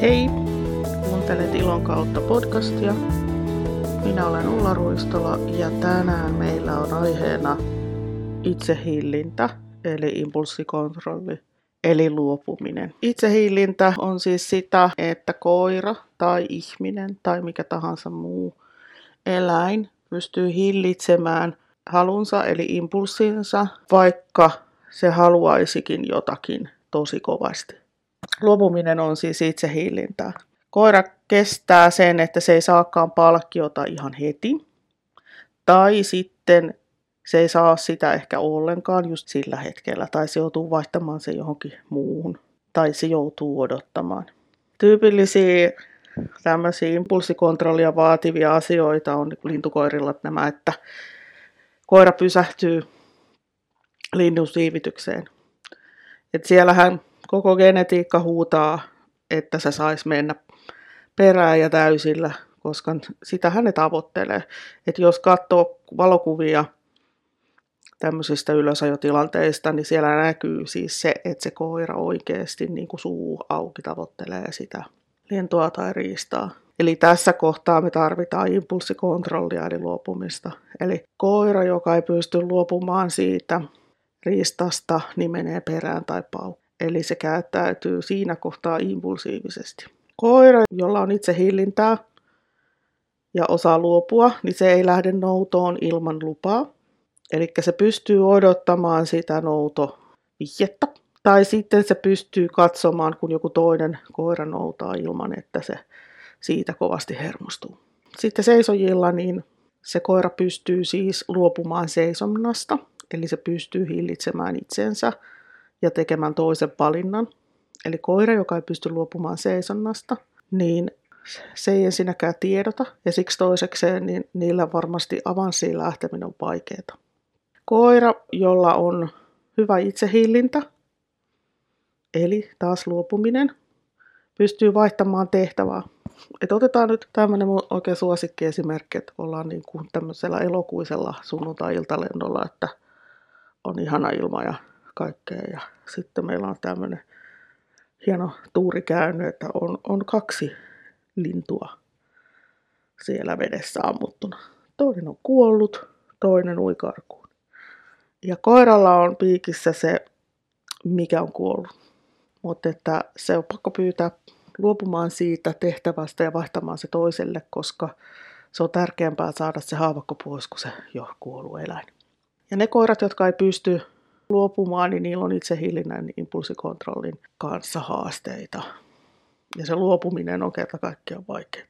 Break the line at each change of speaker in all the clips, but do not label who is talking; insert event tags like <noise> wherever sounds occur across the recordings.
Hei, kuuntelet Ilon kautta podcastia. Minä olen Ulla Ruistola ja tänään meillä on aiheena itsehillintä eli impulssikontrolli eli luopuminen. Itsehillintä on siis sitä, että koira tai ihminen tai mikä tahansa muu eläin pystyy hillitsemään halunsa eli impulssinsa, vaikka se haluaisikin jotakin tosi kovasti. Luopuminen on siis itsehillintää. Koira kestää sen, että se ei saakaan palkkiota ihan heti. Tai sitten se ei saa sitä ehkä ollenkaan just sillä hetkellä. Tai se joutuu vaihtamaan se johonkin muuhun. Tai se joutuu odottamaan. Tyypillisiä tämmöisiä impulssikontrollia vaativia asioita on lintukoirilla nämä, että koira pysähtyy linnun siivitykseen. Et siellähän koko genetiikka huutaa, että se saisi mennä perään ja täysillä, koska sitä ne tavoittelee. Et jos katsoo valokuvia tämmöisistä ylösajotilanteista, niin siellä näkyy siis se, että se koira oikeasti niin kuin suu auki tavoittelee sitä lintua tai riistaa. Eli tässä kohtaa me tarvitaan impulssikontrollia eli luopumista. Eli koira, joka ei pysty luopumaan siitä riistasta, niin menee perään tai pau. Eli se käyttäytyy siinä kohtaa impulsiivisesti. Koira, jolla on itse hillintää ja osaa luopua, niin se ei lähde noutoon ilman lupaa. Eli se pystyy odottamaan sitä noutovihjettä. Tai sitten se pystyy katsomaan, kun joku toinen koira noutaa ilman, että se siitä kovasti hermostuu. Sitten seisojilla niin se koira pystyy siis luopumaan seisonnasta, eli se pystyy hillitsemään itsensä ja tekemään toisen valinnan. Eli koira, joka ei pysty luopumaan seisonnasta, niin se ei ensinnäkään tiedota, ja siksi toisekseen niin niillä varmasti avanssiin lähteminen on vaikeaa. Koira, jolla on hyvä itsehillintä, eli taas luopuminen, pystyy vaihtamaan tehtävää. Et otetaan nyt tämmöinen mun oikein suosikkiesimerkki, että ollaan niin kuin tämmöisellä elokuisella sunnuntai-iltalennolla, että on ihana ilma ja kaikkea. Ja sitten meillä on tämmöinen hieno tuuri käynyt, että on, on kaksi lintua siellä vedessä ammuttuna. Toinen on kuollut, toinen ui karkuun. Ja koiralla on piikissä se, mikä on kuollut. Mutta että se on pakko pyytää luopumaan siitä tehtävästä ja vaihtamaan se toiselle, koska se on tärkeämpää saada se haavakko pois kuin se jo kuollut eläin. Ja ne koirat, jotka ei pysty luopumaan, niin niillä on itse hillinnän impulssikontrollin kanssa haasteita. Ja se luopuminen on kerta kaikkiaan vaikeaa.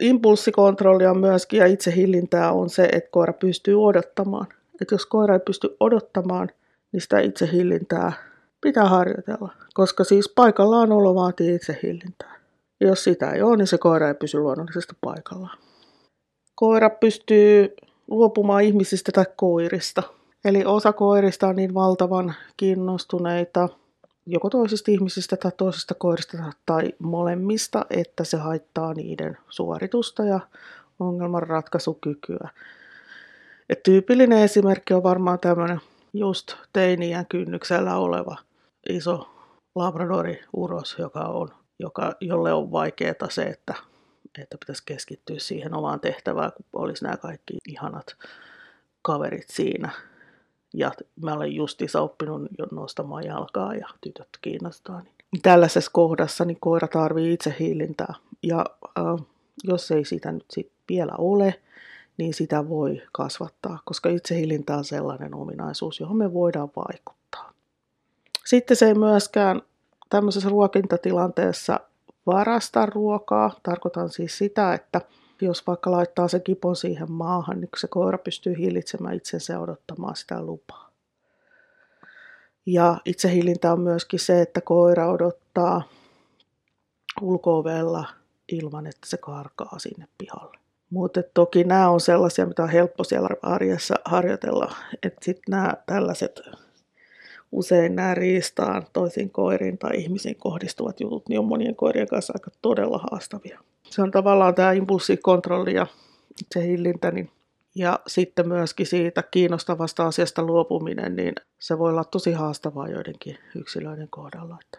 Impulssikontrollia myöskin ja itsehillintää on se, että koira pystyy odottamaan. Että jos koira ei pysty odottamaan, niin sitä itsehillintää pitää harjoitella. Koska siis paikallaan olo vaatii itsehillintää. Jos sitä ei ole, niin se koira ei pysy luonnollisesti paikallaan. Koira pystyy luopumaan ihmisistä tai koirista. Eli osa koirista on niin valtavan kiinnostuneita joko toisista ihmisistä tai toisista koirista tai molemmista, että se haittaa niiden suoritusta ja ongelmanratkaisukykyä. Et tyypillinen esimerkki on varmaan tämmöinen just teiniän kynnyksellä oleva iso labradori uros, joka on, joka, jolle on vaikeaa se, että, että pitäisi keskittyä siihen omaan tehtävään, kun olisi nämä kaikki ihanat kaverit siinä. Ja mä olen justiinsa oppinut jo nostamaan jalkaa ja tytöt kiinnostaa. Niin tällaisessa kohdassa niin koira tarvii itse hiilintää. Ja äh, jos ei sitä nyt sit vielä ole, niin sitä voi kasvattaa, koska itsehilintä on sellainen ominaisuus, johon me voidaan vaikuttaa. Sitten se ei myöskään tämmöisessä ruokintatilanteessa varasta ruokaa. Tarkoitan siis sitä, että jos vaikka laittaa se kipon siihen maahan, niin se koira pystyy hillitsemään itsensä ja odottamaan sitä lupaa. Ja itsehillintä on myöskin se, että koira odottaa ulkoovella ilman, että se karkaa sinne pihalle. Mutta toki nämä on sellaisia, mitä on helppo siellä arjessa harjoitella. Että sitten nämä tällaiset, usein nämä riistaan toisiin koiriin tai ihmisiin kohdistuvat jutut, niin on monien koirien kanssa aika todella haastavia. Se on tavallaan tämä impulssikontrolli ja se hillintä, niin ja sitten myöskin siitä kiinnostavasta asiasta luopuminen, niin se voi olla tosi haastavaa joidenkin yksilöiden kohdalla. Että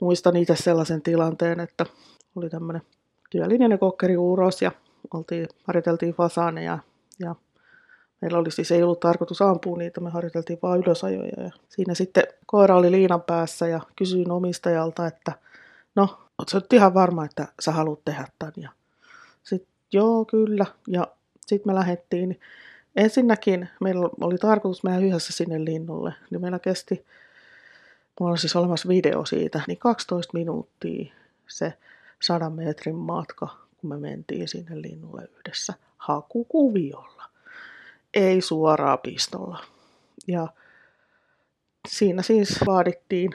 muistan itse sellaisen tilanteen, että oli tämmöinen työlinjainen kokkeriuuros ja oltiin, harjoiteltiin fasaaneja ja meillä oli siis ei ollut tarkoitus ampua niitä, me harjoiteltiin vain ylösajoja ja siinä sitten koira oli liinan päässä ja kysyin omistajalta, että no, ootko nyt ihan varma, että sä haluat tehdä tämän ja sitten joo, kyllä ja sitten me lähdettiin. Ensinnäkin meillä oli tarkoitus mennä yhdessä sinne linnulle, niin meillä kesti, mulla on siis olemassa video siitä, niin 12 minuuttia se 100 metrin matka, kun me mentiin sinne linnulle yhdessä hakukuviolla. Ei suoraa pistolla. Ja siinä siis vaadittiin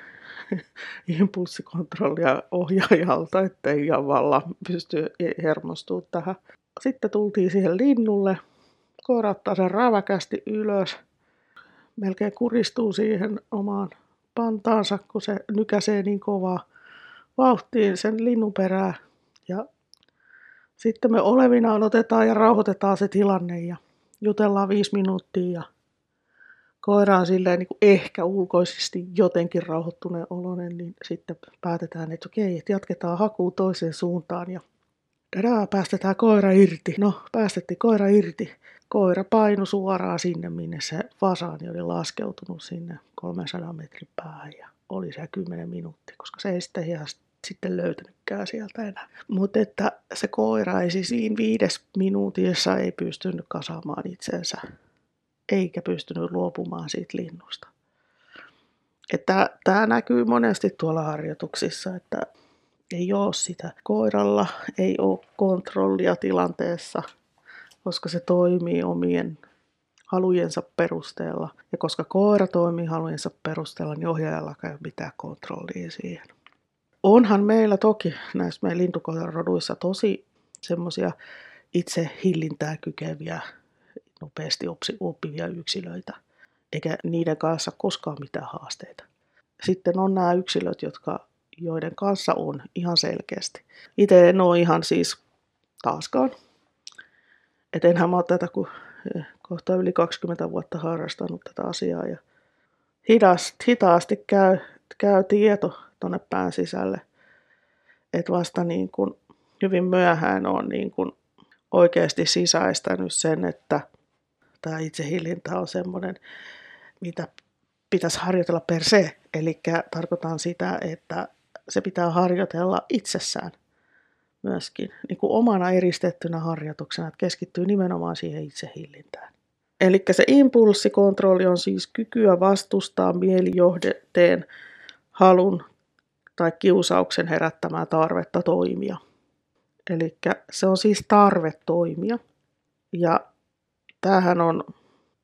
<laughs> impulssikontrollia ohjaajalta, ettei ihan vallan pysty hermostumaan tähän. Sitten tultiin siihen linnulle, koira ottaa sen räväkästi ylös, melkein kuristuu siihen omaan pantaansa, kun se nykäsee niin kovaa vauhtiin sen linnun perään. Ja sitten me olevinaan otetaan ja rauhoitetaan se tilanne ja jutellaan viisi minuuttia ja koira on silleen niin kuin ehkä ulkoisesti jotenkin rauhoittuneen oloinen, niin sitten päätetään, että okei, että jatketaan hakua toiseen suuntaan ja Dadaa, päästetään koira irti. No, päästettiin koira irti. Koira painu suoraan sinne, minne se fasaani oli laskeutunut sinne 300 metrin päähän ja oli se 10 minuuttia, koska se ei sitten ihan sitten löytänytkään sieltä enää. Mutta että se koira ei siis siinä viides minuutissa ei pystynyt kasaamaan itsensä, eikä pystynyt luopumaan siitä linnusta. Että tämä näkyy monesti tuolla harjoituksissa, että ei ole sitä. Koiralla ei ole kontrollia tilanteessa, koska se toimii omien halujensa perusteella. Ja koska koira toimii halujensa perusteella, niin ohjaajalla ei mitään kontrollia siihen. Onhan meillä toki näissä meidän lintukoiraroduissa tosi semmoisia itse hillintää kykeviä, nopeasti oppivia yksilöitä, eikä niiden kanssa koskaan mitään haasteita. Sitten on nämä yksilöt, jotka joiden kanssa on ihan selkeästi. Itse en ole ihan siis taaskaan. Et enhän mä ole tätä kun eh, kohta yli 20 vuotta harrastanut tätä asiaa ja hitaasti, hitaasti käy, käy tieto tuonne pään sisälle. Että vasta niin kun hyvin myöhään on niin kun oikeasti sisäistänyt sen, että tämä itsehillintä on semmoinen, mitä pitäisi harjoitella per se. Eli tarkoitan sitä, että se pitää harjoitella itsessään myöskin niin kuin omana eristettynä harjoituksena, että keskittyy nimenomaan siihen itsehillintään. Eli se impulssikontrolli on siis kykyä vastustaa mielijohdeteen halun tai kiusauksen herättämää tarvetta toimia. Eli se on siis tarve toimia. Ja tämähän on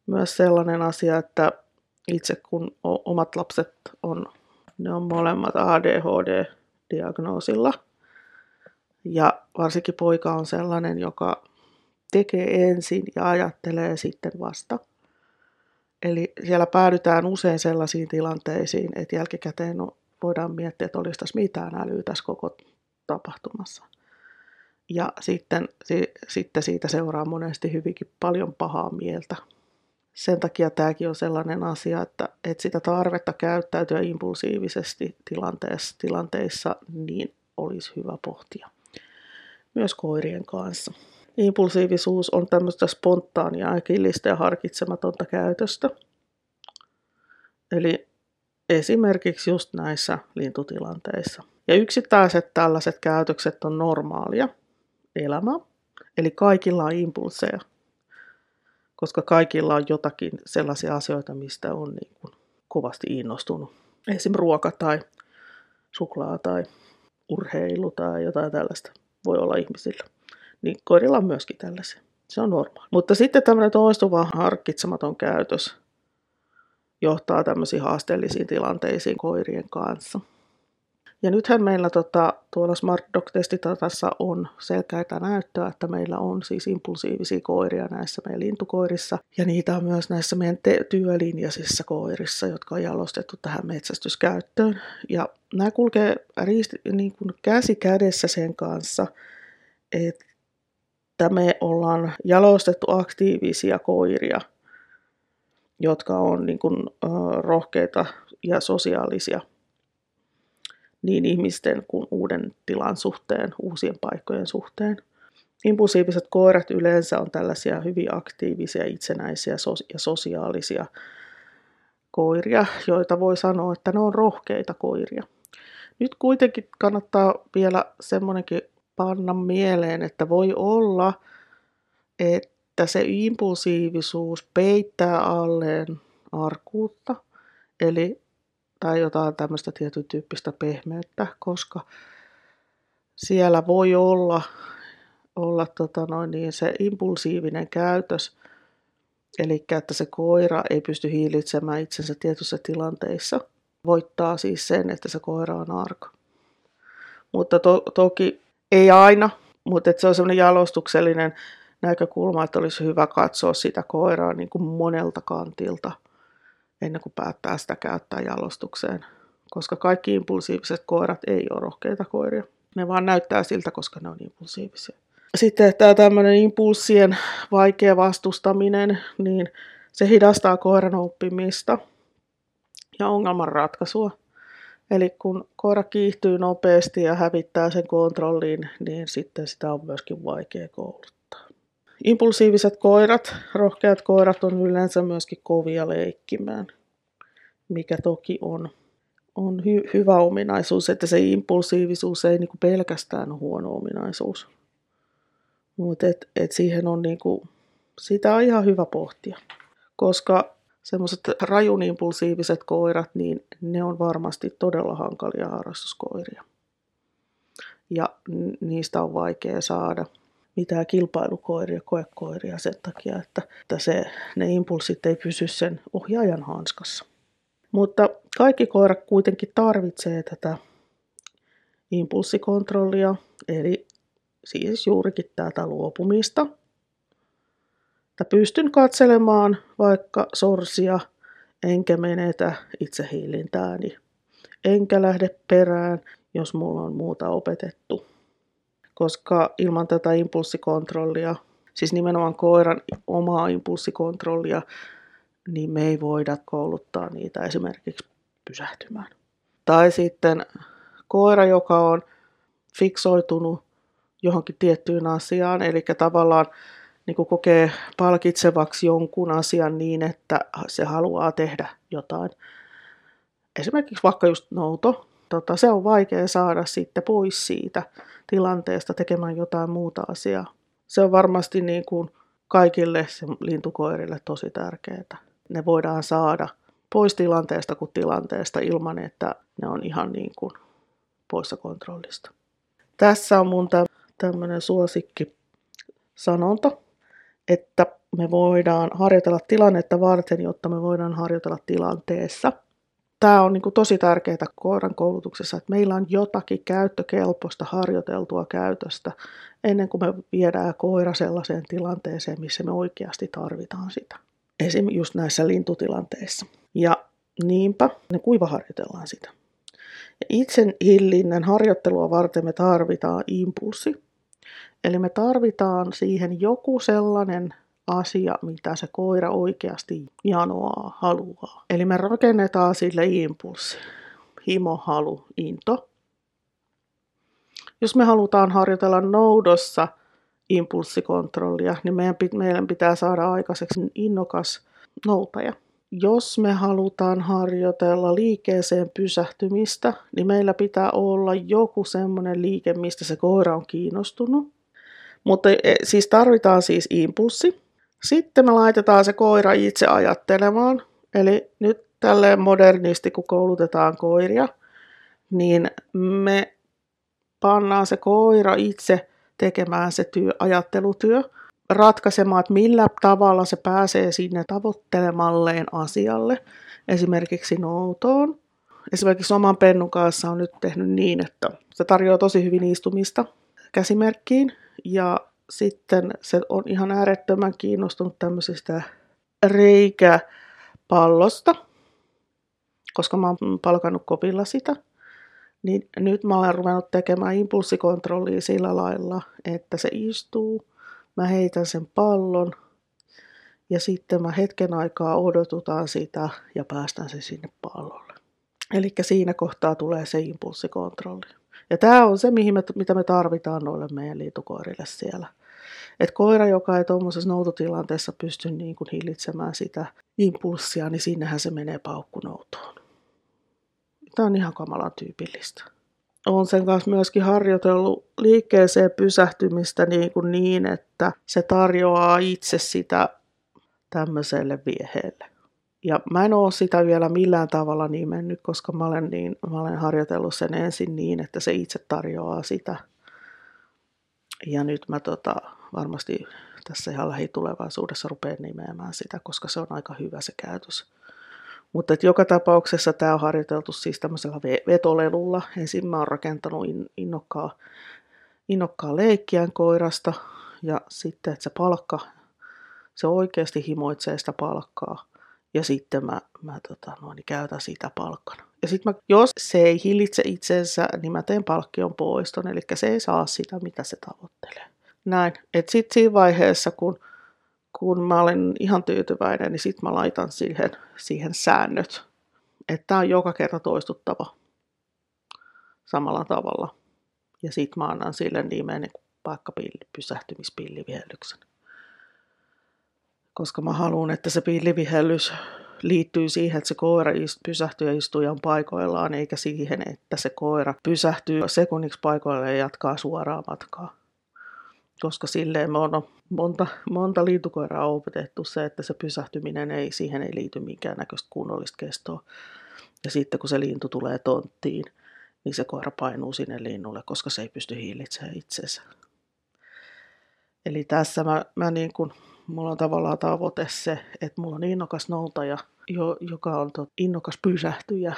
myös sellainen asia, että itse kun omat lapset on ne on molemmat ADHD-diagnoosilla. Ja varsinkin poika on sellainen, joka tekee ensin ja ajattelee sitten vasta. Eli siellä päädytään usein sellaisiin tilanteisiin, että jälkikäteen voidaan miettiä, että olisi tässä mitään älyä tässä koko tapahtumassa. Ja sitten, sitten siitä seuraa monesti hyvinkin paljon pahaa mieltä sen takia tämäkin on sellainen asia, että, että sitä tarvetta käyttäytyä impulsiivisesti tilanteessa, tilanteissa, niin olisi hyvä pohtia myös koirien kanssa. Impulsiivisuus on tämmöistä spontaania, äkillistä ja harkitsematonta käytöstä. Eli esimerkiksi just näissä lintutilanteissa. Ja yksittäiset tällaiset käytökset on normaalia elämää, eli kaikilla on impulseja – koska kaikilla on jotakin sellaisia asioita, mistä on niin kuin kovasti innostunut. Esimerkiksi ruoka tai suklaa tai urheilu tai jotain tällaista voi olla ihmisillä. Niin koirilla on myöskin tällaisia. Se on normaali. Mutta sitten tämmöinen toistuva harkitsematon käytös johtaa tämmöisiin haasteellisiin tilanteisiin koirien kanssa – ja nythän meillä tota, tuolla Smart Dog-testitatassa on selkeää näyttöä, että meillä on siis impulsiivisia koiria näissä meidän lintukoirissa. Ja niitä on myös näissä meidän te- työlinjaisissa koirissa, jotka on jalostettu tähän metsästyskäyttöön. Ja nämä kulkee riisti, niin kuin käsi kädessä sen kanssa, että me ollaan jalostettu aktiivisia koiria, jotka on niin kuin, rohkeita ja sosiaalisia – niin ihmisten kuin uuden tilan suhteen, uusien paikkojen suhteen. Impulsiiviset koirat yleensä on tällaisia hyvin aktiivisia, itsenäisiä ja sosiaalisia koiria, joita voi sanoa, että ne on rohkeita koiria. Nyt kuitenkin kannattaa vielä semmoinenkin panna mieleen, että voi olla, että se impulsiivisuus peittää alleen arkuutta, eli tai jotain tämmöistä tietyn tyyppistä pehmeyttä, koska siellä voi olla, olla tota noin, niin se impulsiivinen käytös, eli että se koira ei pysty hillitsemään itsensä tietyissä tilanteissa, voittaa siis sen, että se koira on arka. Mutta to, toki ei aina, mutta se on semmoinen jalostuksellinen näkökulma, että olisi hyvä katsoa sitä koiraa niin kuin monelta kantilta ennen kuin päättää sitä käyttää jalostukseen. Koska kaikki impulsiiviset koirat ei ole rohkeita koiria. Ne vaan näyttää siltä, koska ne on impulsiivisia. Sitten tämä tämmöinen impulssien vaikea vastustaminen, niin se hidastaa koiran oppimista ja ongelman ratkaisua. Eli kun koira kiihtyy nopeasti ja hävittää sen kontrolliin, niin sitten sitä on myöskin vaikea kouluttaa. Impulsiiviset koirat, rohkeat koirat on yleensä myöskin kovia leikkimään, mikä toki on, on hy- hyvä ominaisuus, että se impulsiivisuus ei niinku pelkästään ole huono ominaisuus. Mutta et, et siihen on niinku, sitä on ihan hyvä pohtia, koska semmoiset rajun impulsiiviset koirat, niin ne on varmasti todella hankalia harrastuskoiria. Ja niistä on vaikea saada mitään kilpailukoiria, koekoiria sen takia, että, että se, ne impulssit ei pysy sen ohjaajan hanskassa. Mutta kaikki koirat kuitenkin tarvitsee tätä impulssikontrollia, eli siis juurikin tätä luopumista – että pystyn katselemaan vaikka sorsia, enkä menetä itse hiilintääni. Enkä lähde perään, jos mulla on muuta opetettu. Koska ilman tätä impulssikontrollia, siis nimenomaan koiran omaa impulssikontrollia, niin me ei voida kouluttaa niitä esimerkiksi pysähtymään. Tai sitten koira, joka on fiksoitunut johonkin tiettyyn asiaan, eli tavallaan niin kuin kokee palkitsevaksi jonkun asian niin, että se haluaa tehdä jotain. Esimerkiksi vaikka just nouto, tota, se on vaikea saada sitten pois siitä tilanteesta tekemään jotain muuta asiaa. Se on varmasti niin kuin kaikille lintukoirille tosi tärkeää. Ne voidaan saada pois tilanteesta kuin tilanteesta ilman, että ne on ihan niin kuin poissa kontrollista. Tässä on mun tämmöinen suosikki sanonta, että me voidaan harjoitella tilannetta varten, jotta me voidaan harjoitella tilanteessa. Tämä on niin tosi tärkeää koiran koulutuksessa, että meillä on jotakin käyttökelpoista harjoiteltua käytöstä ennen kuin me viedään koira sellaiseen tilanteeseen, missä me oikeasti tarvitaan sitä. Esim. just näissä lintutilanteissa. Ja niinpä me kuivaharjoitellaan sitä. Ja itsen hillinnän harjoittelua varten me tarvitaan impulssi. Eli me tarvitaan siihen joku sellainen asia, mitä se koira oikeasti janoaa, haluaa. Eli me rakennetaan sille impulssi, himo, halu, into. Jos me halutaan harjoitella noudossa impulssikontrollia, niin meidän, meidän pitää saada aikaiseksi innokas noutaja. Jos me halutaan harjoitella liikkeeseen pysähtymistä, niin meillä pitää olla joku semmoinen liike, mistä se koira on kiinnostunut. Mutta e, siis tarvitaan siis impulssi. Sitten me laitetaan se koira itse ajattelemaan. Eli nyt tälleen modernisti, kun koulutetaan koiria, niin me pannaan se koira itse tekemään se työ, ajattelutyö, ratkaisemaan, että millä tavalla se pääsee sinne tavoittelemalleen asialle, esimerkiksi noutoon. Esimerkiksi oman pennun kanssa on nyt tehnyt niin, että se tarjoaa tosi hyvin istumista käsimerkkiin, ja sitten se on ihan äärettömän kiinnostunut tämmöisestä reikäpallosta, koska mä oon palkannut kopilla sitä. Niin nyt mä olen ruvennut tekemään impulssikontrollia sillä lailla, että se istuu, mä heitän sen pallon ja sitten mä hetken aikaa odotutaan sitä ja päästän se sinne pallolle. Eli siinä kohtaa tulee se impulssikontrolli. Ja tämä on se, mihin me, mitä me tarvitaan noille meidän liitukoirille siellä. Et koira, joka ei tuommoisessa noutotilanteessa pysty niin kuin hillitsemään sitä impulssia, niin sinnehän se menee paukkunoutoon. Tämä on ihan kamalan tyypillistä. Olen sen kanssa myöskin harjoitellut liikkeeseen pysähtymistä niin, kuin niin että se tarjoaa itse sitä tämmöiselle vieheelle. Ja mä en oo sitä vielä millään tavalla nimennyt, koska mä olen, niin, mä olen harjoitellut sen ensin niin, että se itse tarjoaa sitä. Ja nyt mä tota, varmasti tässä ihan lähitulevaisuudessa rupean nimeämään sitä, koska se on aika hyvä se käytös. Mutta joka tapauksessa tämä on harjoiteltu siis tämmöisellä vetolelulla. Ensin mä oon rakentanut innokkaa, innokkaa leikkiän koirasta ja sitten, että se palkka, se oikeasti himoitsee sitä palkkaa. Ja sitten mä, mä tota, noin, niin käytän sitä palkkana. Ja sitten jos se ei hillitse itsensä, niin mä teen palkkion poiston, eli se ei saa sitä, mitä se tavoittelee. Näin. Että sitten siinä vaiheessa, kun, kun mä olen ihan tyytyväinen, niin sitten mä laitan siihen, siihen säännöt. Että tämä on joka kerta toistuttava samalla tavalla. Ja sitten mä annan sille nimen niin vaikka pilli, pysähtymispillivihellyksen. Koska mä haluan, että se pillivihellys liittyy siihen, että se koira pysähtyy ja istuu ihan paikoillaan, eikä siihen, että se koira pysähtyy sekunniksi paikoille ja jatkaa suoraa matkaa koska silleen me on monta, monta liitukoiraa opetettu se, että se pysähtyminen ei, siihen ei liity minkäännäköistä kunnollista kestoa. Ja sitten kun se lintu tulee tonttiin, niin se koira painuu sinne linnulle, koska se ei pysty hillitsemään itsensä. Eli tässä mä, mä niin kun, mulla on tavallaan tavoite se, että mulla on innokas noutaja, jo, joka on tot, innokas pysähtyjä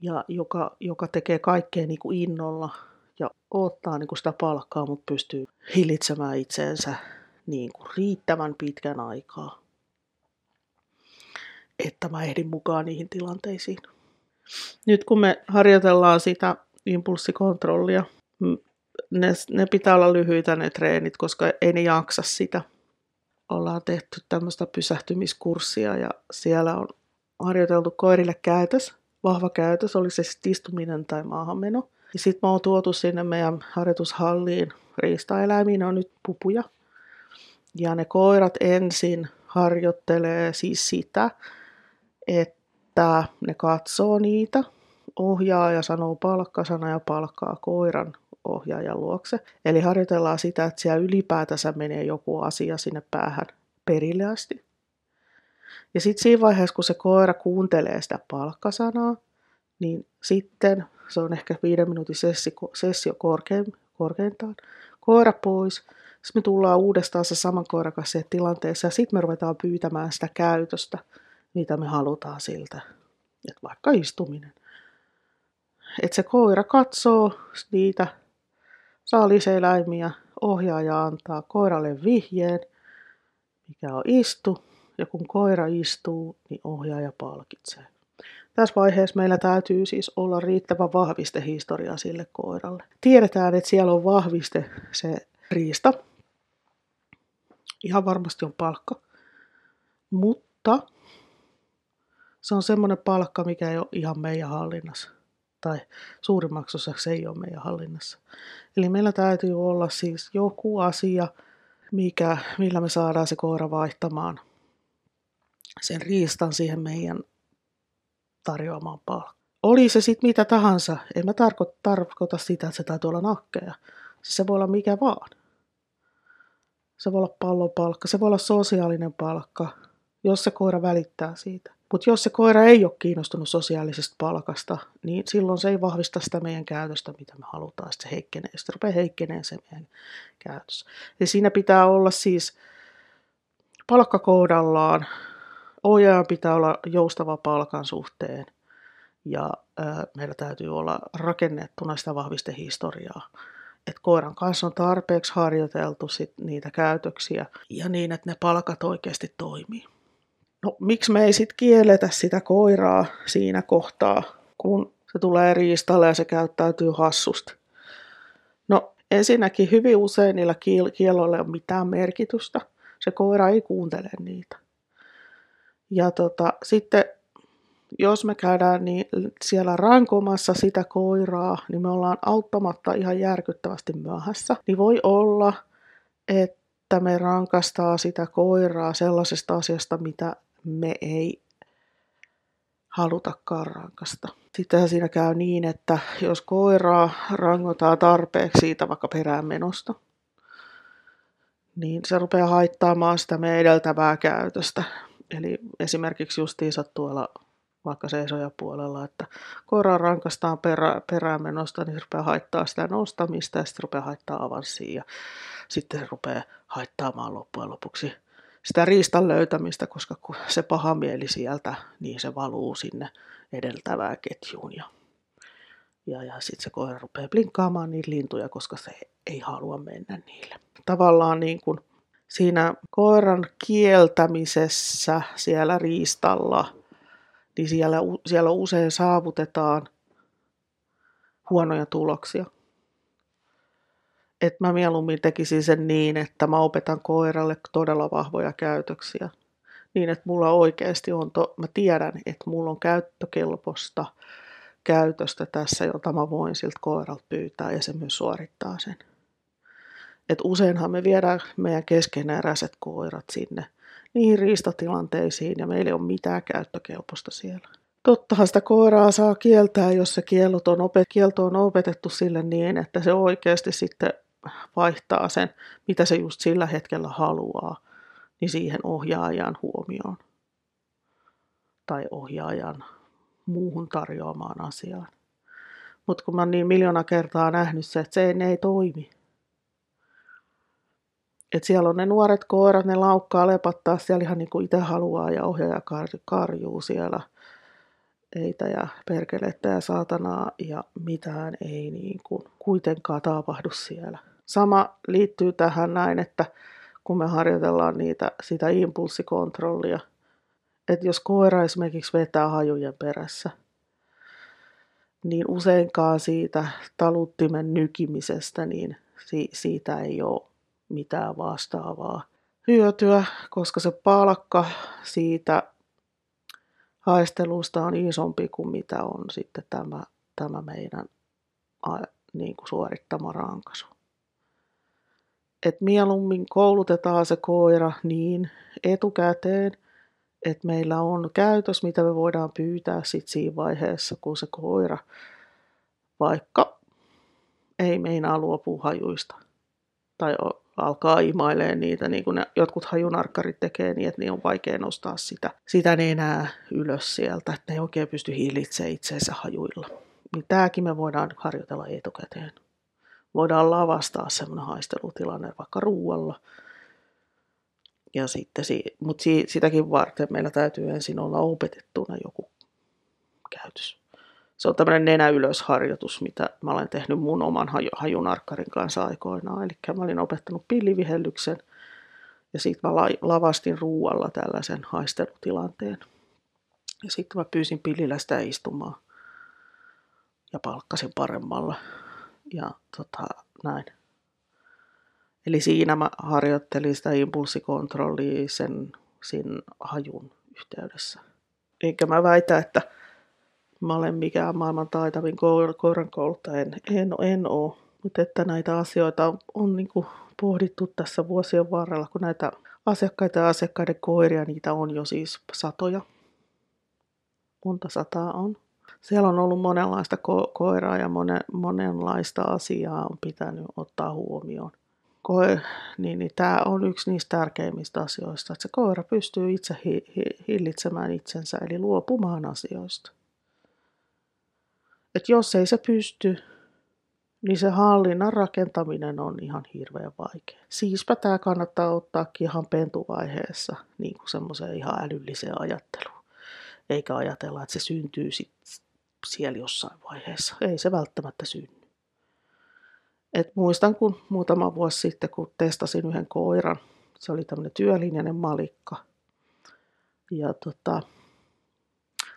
ja joka, joka tekee kaikkea niin kuin innolla ja ottaa niin kuin sitä palkkaa, mutta pystyy hillitsemään itseensä niin kuin riittävän pitkän aikaa, että mä ehdin mukaan niihin tilanteisiin. Nyt kun me harjoitellaan sitä impulssikontrollia, ne, ne pitää olla lyhyitä ne treenit, koska ei ne jaksa sitä. Ollaan tehty tämmöistä pysähtymiskurssia ja siellä on harjoiteltu koirille käytös, vahva käytös, oli se sitten istuminen tai maahanmeno. Ja sitten mä oon tuotu sinne meidän harjoitushalliin riistaeläimiin, on nyt pupuja. Ja ne koirat ensin harjoittelee siis sitä, että ne katsoo niitä, ohjaa ja sanoo palkkasana ja palkkaa koiran ohjaajan luokse. Eli harjoitellaan sitä, että siellä ylipäätänsä menee joku asia sinne päähän perille asti. Ja sitten siinä vaiheessa, kun se koira kuuntelee sitä palkkasanaa, niin sitten se on ehkä viiden minuutin sessio, sessio korkein, korkeintaan. Koira pois, sitten me tullaan uudestaan se saman koiran kanssa tilanteessa ja sitten me ruvetaan pyytämään sitä käytöstä, mitä me halutaan siltä. Et vaikka istuminen. Että se koira katsoo niitä saaliseläimiä, ohjaaja antaa koiralle vihjeen, mikä on istu, ja kun koira istuu, niin ohjaaja palkitsee. Tässä vaiheessa meillä täytyy siis olla riittävä vahvistehistoria sille koiralle. Tiedetään, että siellä on vahviste se riista. Ihan varmasti on palkka. Mutta se on semmoinen palkka, mikä ei ole ihan meidän hallinnassa. Tai suurimmaksi osaksi ei ole meidän hallinnassa. Eli meillä täytyy olla siis joku asia, mikä, millä me saadaan se koira vaihtamaan sen riistan siihen meidän tarjoamaan palkkaa. Oli se sitten mitä tahansa, en mä tarko- tarkoita sitä, että se täytyy olla nakkeja. Siis se voi olla mikä vaan. Se voi olla pallopalkka, se voi olla sosiaalinen palkka, jos se koira välittää siitä. Mutta jos se koira ei ole kiinnostunut sosiaalisesta palkasta, niin silloin se ei vahvista sitä meidän käytöstä, mitä me halutaan. Sitten se heikkenee, sitten rupeaa heikkeneen se meidän käytös. Eli siinä pitää olla siis palkkakoodallaan, ohjaajan pitää olla joustava palkan suhteen ja ää, meillä täytyy olla rakennettuna sitä vahvistehistoriaa. Että koiran kanssa on tarpeeksi harjoiteltu sit niitä käytöksiä ja niin, että ne palkat oikeasti toimii. No miksi me ei sitten kielletä sitä koiraa siinä kohtaa, kun se tulee riistalle ja se käyttäytyy hassusti? No ensinnäkin hyvin usein niillä kieloilla ei ole mitään merkitystä. Se koira ei kuuntele niitä. Ja tota, sitten jos me käydään niin siellä rankomassa sitä koiraa, niin me ollaan auttamatta ihan järkyttävästi myöhässä. Niin voi olla, että me rankastaa sitä koiraa sellaisesta asiasta, mitä me ei halutakaan rankasta. Sitten siinä käy niin, että jos koiraa rangotaan tarpeeksi siitä vaikka perään menosta, niin se rupeaa haittaamaan sitä meidän edeltävää käytöstä. Eli esimerkiksi justiinsa tuolla vaikka seisoja puolella, että koira rankastaan perä, perämenosta, niin se rupeaa haittaa sitä nostamista ja sitten rupeaa haittaa avanssia ja sitten se rupeaa haittaamaan loppujen lopuksi sitä riistan löytämistä, koska kun se paha mieli sieltä, niin se valuu sinne edeltävää ketjuun ja, ja, ja sitten se koira rupeaa blinkkaamaan niitä lintuja, koska se ei halua mennä niille. Tavallaan niin kuin siinä koiran kieltämisessä siellä riistalla, niin siellä, siellä usein saavutetaan huonoja tuloksia. Et mä mieluummin tekisin sen niin, että mä opetan koiralle todella vahvoja käytöksiä. Niin, että mulla oikeasti on, to, mä tiedän, että mulla on käyttökelpoista käytöstä tässä, jota mä voin siltä koiralta pyytää ja se myös suorittaa sen. Et useinhan me viedään meidän keskeneräiset koirat sinne niihin riistatilanteisiin ja meillä ei ole mitään käyttökelpoista siellä. Tottahan sitä koiraa saa kieltää, jos se kielto on, opet- kielto on opetettu sille niin, että se oikeasti sitten vaihtaa sen, mitä se just sillä hetkellä haluaa, niin siihen ohjaajan huomioon tai ohjaajan muuhun tarjoamaan asiaan. Mutta kun mä oon niin miljoona kertaa nähnyt se, että se ei, ne ei toimi. Et siellä on ne nuoret koirat, ne laukkaa lepattaa siellä ihan niin kuin itse haluaa ja ohjaaja karjuu siellä eitä ja perkelettä ja saatanaa ja mitään ei niin kuin kuitenkaan tapahdu siellä. Sama liittyy tähän näin, että kun me harjoitellaan niitä, sitä impulssikontrollia, että jos koira esimerkiksi vetää hajujen perässä, niin useinkaan siitä taluttimen nykimisestä, niin siitä ei ole mitään vastaavaa hyötyä, koska se palkka siitä haistelusta on isompi kuin mitä on sitten tämä, tämä meidän niin kuin suorittama rankasu. Et mieluummin koulutetaan se koira niin etukäteen, että meillä on käytös, mitä me voidaan pyytää sit siinä vaiheessa, kun se koira vaikka ei meinaa luopua hajuista tai alkaa imailee niitä, niin kuin ne, jotkut hajunarkkarit tekee niin, että niin on vaikea nostaa sitä, sitä enää ylös sieltä, että ne ei oikein pysty hillitsemään itseensä hajuilla. Niin tämäkin me voidaan harjoitella etukäteen. Voidaan lavastaa semmoinen haistelutilanne vaikka ruualla. Ja sitten, mutta sitäkin varten meillä täytyy ensin olla opetettuna joku käytös se on tämmöinen nenä ylös harjoitus, mitä mä olen tehnyt mun oman hajunarkkarin kanssa aikoinaan. Eli mä olin opettanut pillivihellyksen ja sitten mä lavastin ruualla tällaisen haistelutilanteen. Ja sitten mä pyysin pillillä sitä istumaan ja palkkasin paremmalla. Ja tota, näin. Eli siinä mä harjoittelin sitä impulssikontrollia sen, sen hajun yhteydessä. Eikä mä väitä, että mä olen mikään maailman taitavin koiran kouluttaja, en, en, en ole. Mutta että näitä asioita on, on niin pohdittu tässä vuosien varrella, kun näitä asiakkaita ja asiakkaiden koiria, niitä on jo siis satoja. Monta sataa on. Siellä on ollut monenlaista ko- koiraa ja monen, monenlaista asiaa on pitänyt ottaa huomioon. Koe, niin, niin tämä on yksi niistä tärkeimmistä asioista, että se koira pystyy itse hi- hi- hillitsemään itsensä, eli luopumaan asioista. Et jos ei se pysty, niin se hallinnan rakentaminen on ihan hirveän vaikea. Siispä tämä kannattaa ottaakin ihan pentuvaiheessa niin kuin semmoiseen ihan älylliseen ajatteluun. Eikä ajatella, että se syntyy sit siellä jossain vaiheessa. Ei se välttämättä synny. Et muistan, kun muutama vuosi sitten, kun testasin yhden koiran, se oli tämmöinen työlinjainen malikka. Ja tota,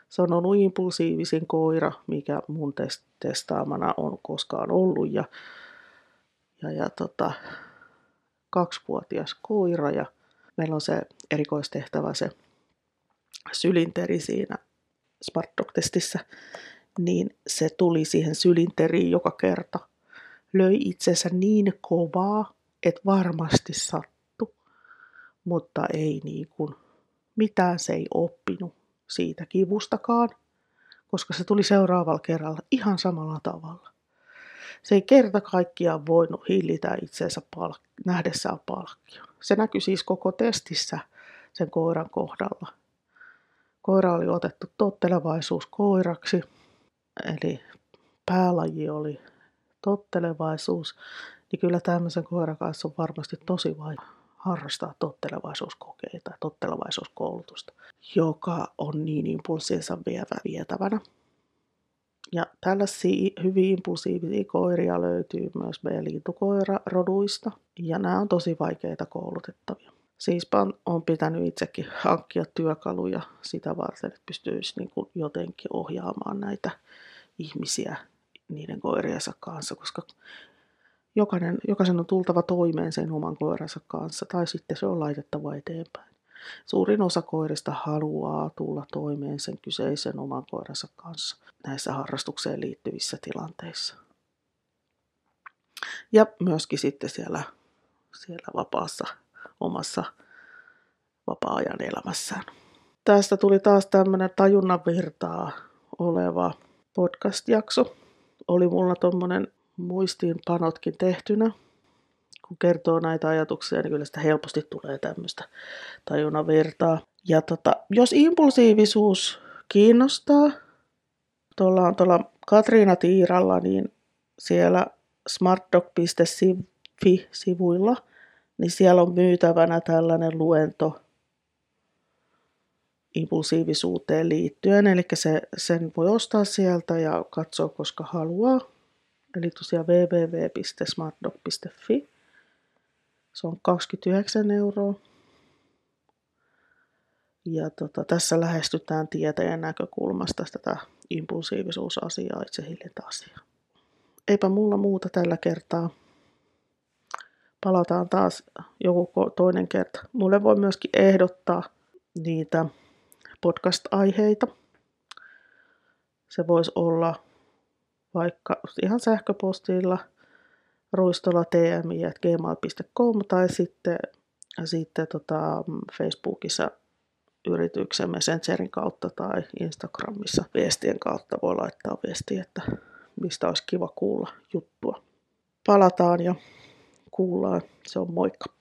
se on ollut impulsiivisin koira, mikä mun testaamana on koskaan ollut. Ja, ja, ja tota, kaksivuotias koira ja meillä on se erikoistehtävä, se sylinteri siinä Smart Dog-testissä, niin se tuli siihen sylinteriin joka kerta. Löi itsensä niin kovaa, että varmasti sattu, mutta ei niin kuin, mitään se ei oppinut siitä kivustakaan, koska se tuli seuraavalla kerralla ihan samalla tavalla. Se ei kerta kaikkiaan voinut hillitä itseensä palk- nähdessään palkkio. Se näkyi siis koko testissä sen koiran kohdalla. Koira oli otettu tottelevaisuus koiraksi, eli päälaji oli tottelevaisuus, niin kyllä tämmöisen koiran kanssa on varmasti tosi vaikea harrastaa tottelevaisuuskokeita ja tottelevaisuuskoulutusta, joka on niin impulssiinsa vietävänä. Ja tällaisia hyvin impulsiivisia koiria löytyy myös meidän lintukoiraroduista, ja nämä on tosi vaikeita koulutettavia. Siispä on pitänyt itsekin hankkia työkaluja sitä varten, että pystyisi niin jotenkin ohjaamaan näitä ihmisiä niiden koiriensa kanssa, koska jokainen, jokaisen on tultava toimeen sen oman koiransa kanssa, tai sitten se on laitettava eteenpäin. Suurin osa koirista haluaa tulla toimeen sen kyseisen oman koiransa kanssa näissä harrastukseen liittyvissä tilanteissa. Ja myöskin sitten siellä, siellä vapaassa omassa vapaa-ajan elämässään. Tästä tuli taas tämmöinen tajunnan virtaa oleva podcast-jakso. Oli mulla tuommoinen muistiinpanotkin tehtynä. Kun kertoo näitä ajatuksia, niin kyllä sitä helposti tulee tämmöistä tajunnan virtaa. Ja tota, jos impulsiivisuus kiinnostaa, tuolla on tuolla Katriina Tiiralla, niin siellä smartdog.fi-sivuilla, niin siellä on myytävänä tällainen luento impulsiivisuuteen liittyen, eli se, sen voi ostaa sieltä ja katsoa, koska haluaa. Eli tosiaan www.smartdog.fi. Se on 29 euroa. Ja tota, tässä lähestytään tieteen näkökulmasta tätä impulsiivisuusasiaa, asiaa. Eipä mulla muuta tällä kertaa. Palataan taas joku toinen kerta. Mulle voi myöskin ehdottaa niitä podcast-aiheita. Se voisi olla vaikka ihan sähköpostilla ruistolla tmi.gmail.com tai sitten, sitten tota Facebookissa yrityksen Messengerin kautta tai Instagramissa viestien kautta voi laittaa viestiä, että mistä olisi kiva kuulla juttua. Palataan ja kuullaan. Se on moikka.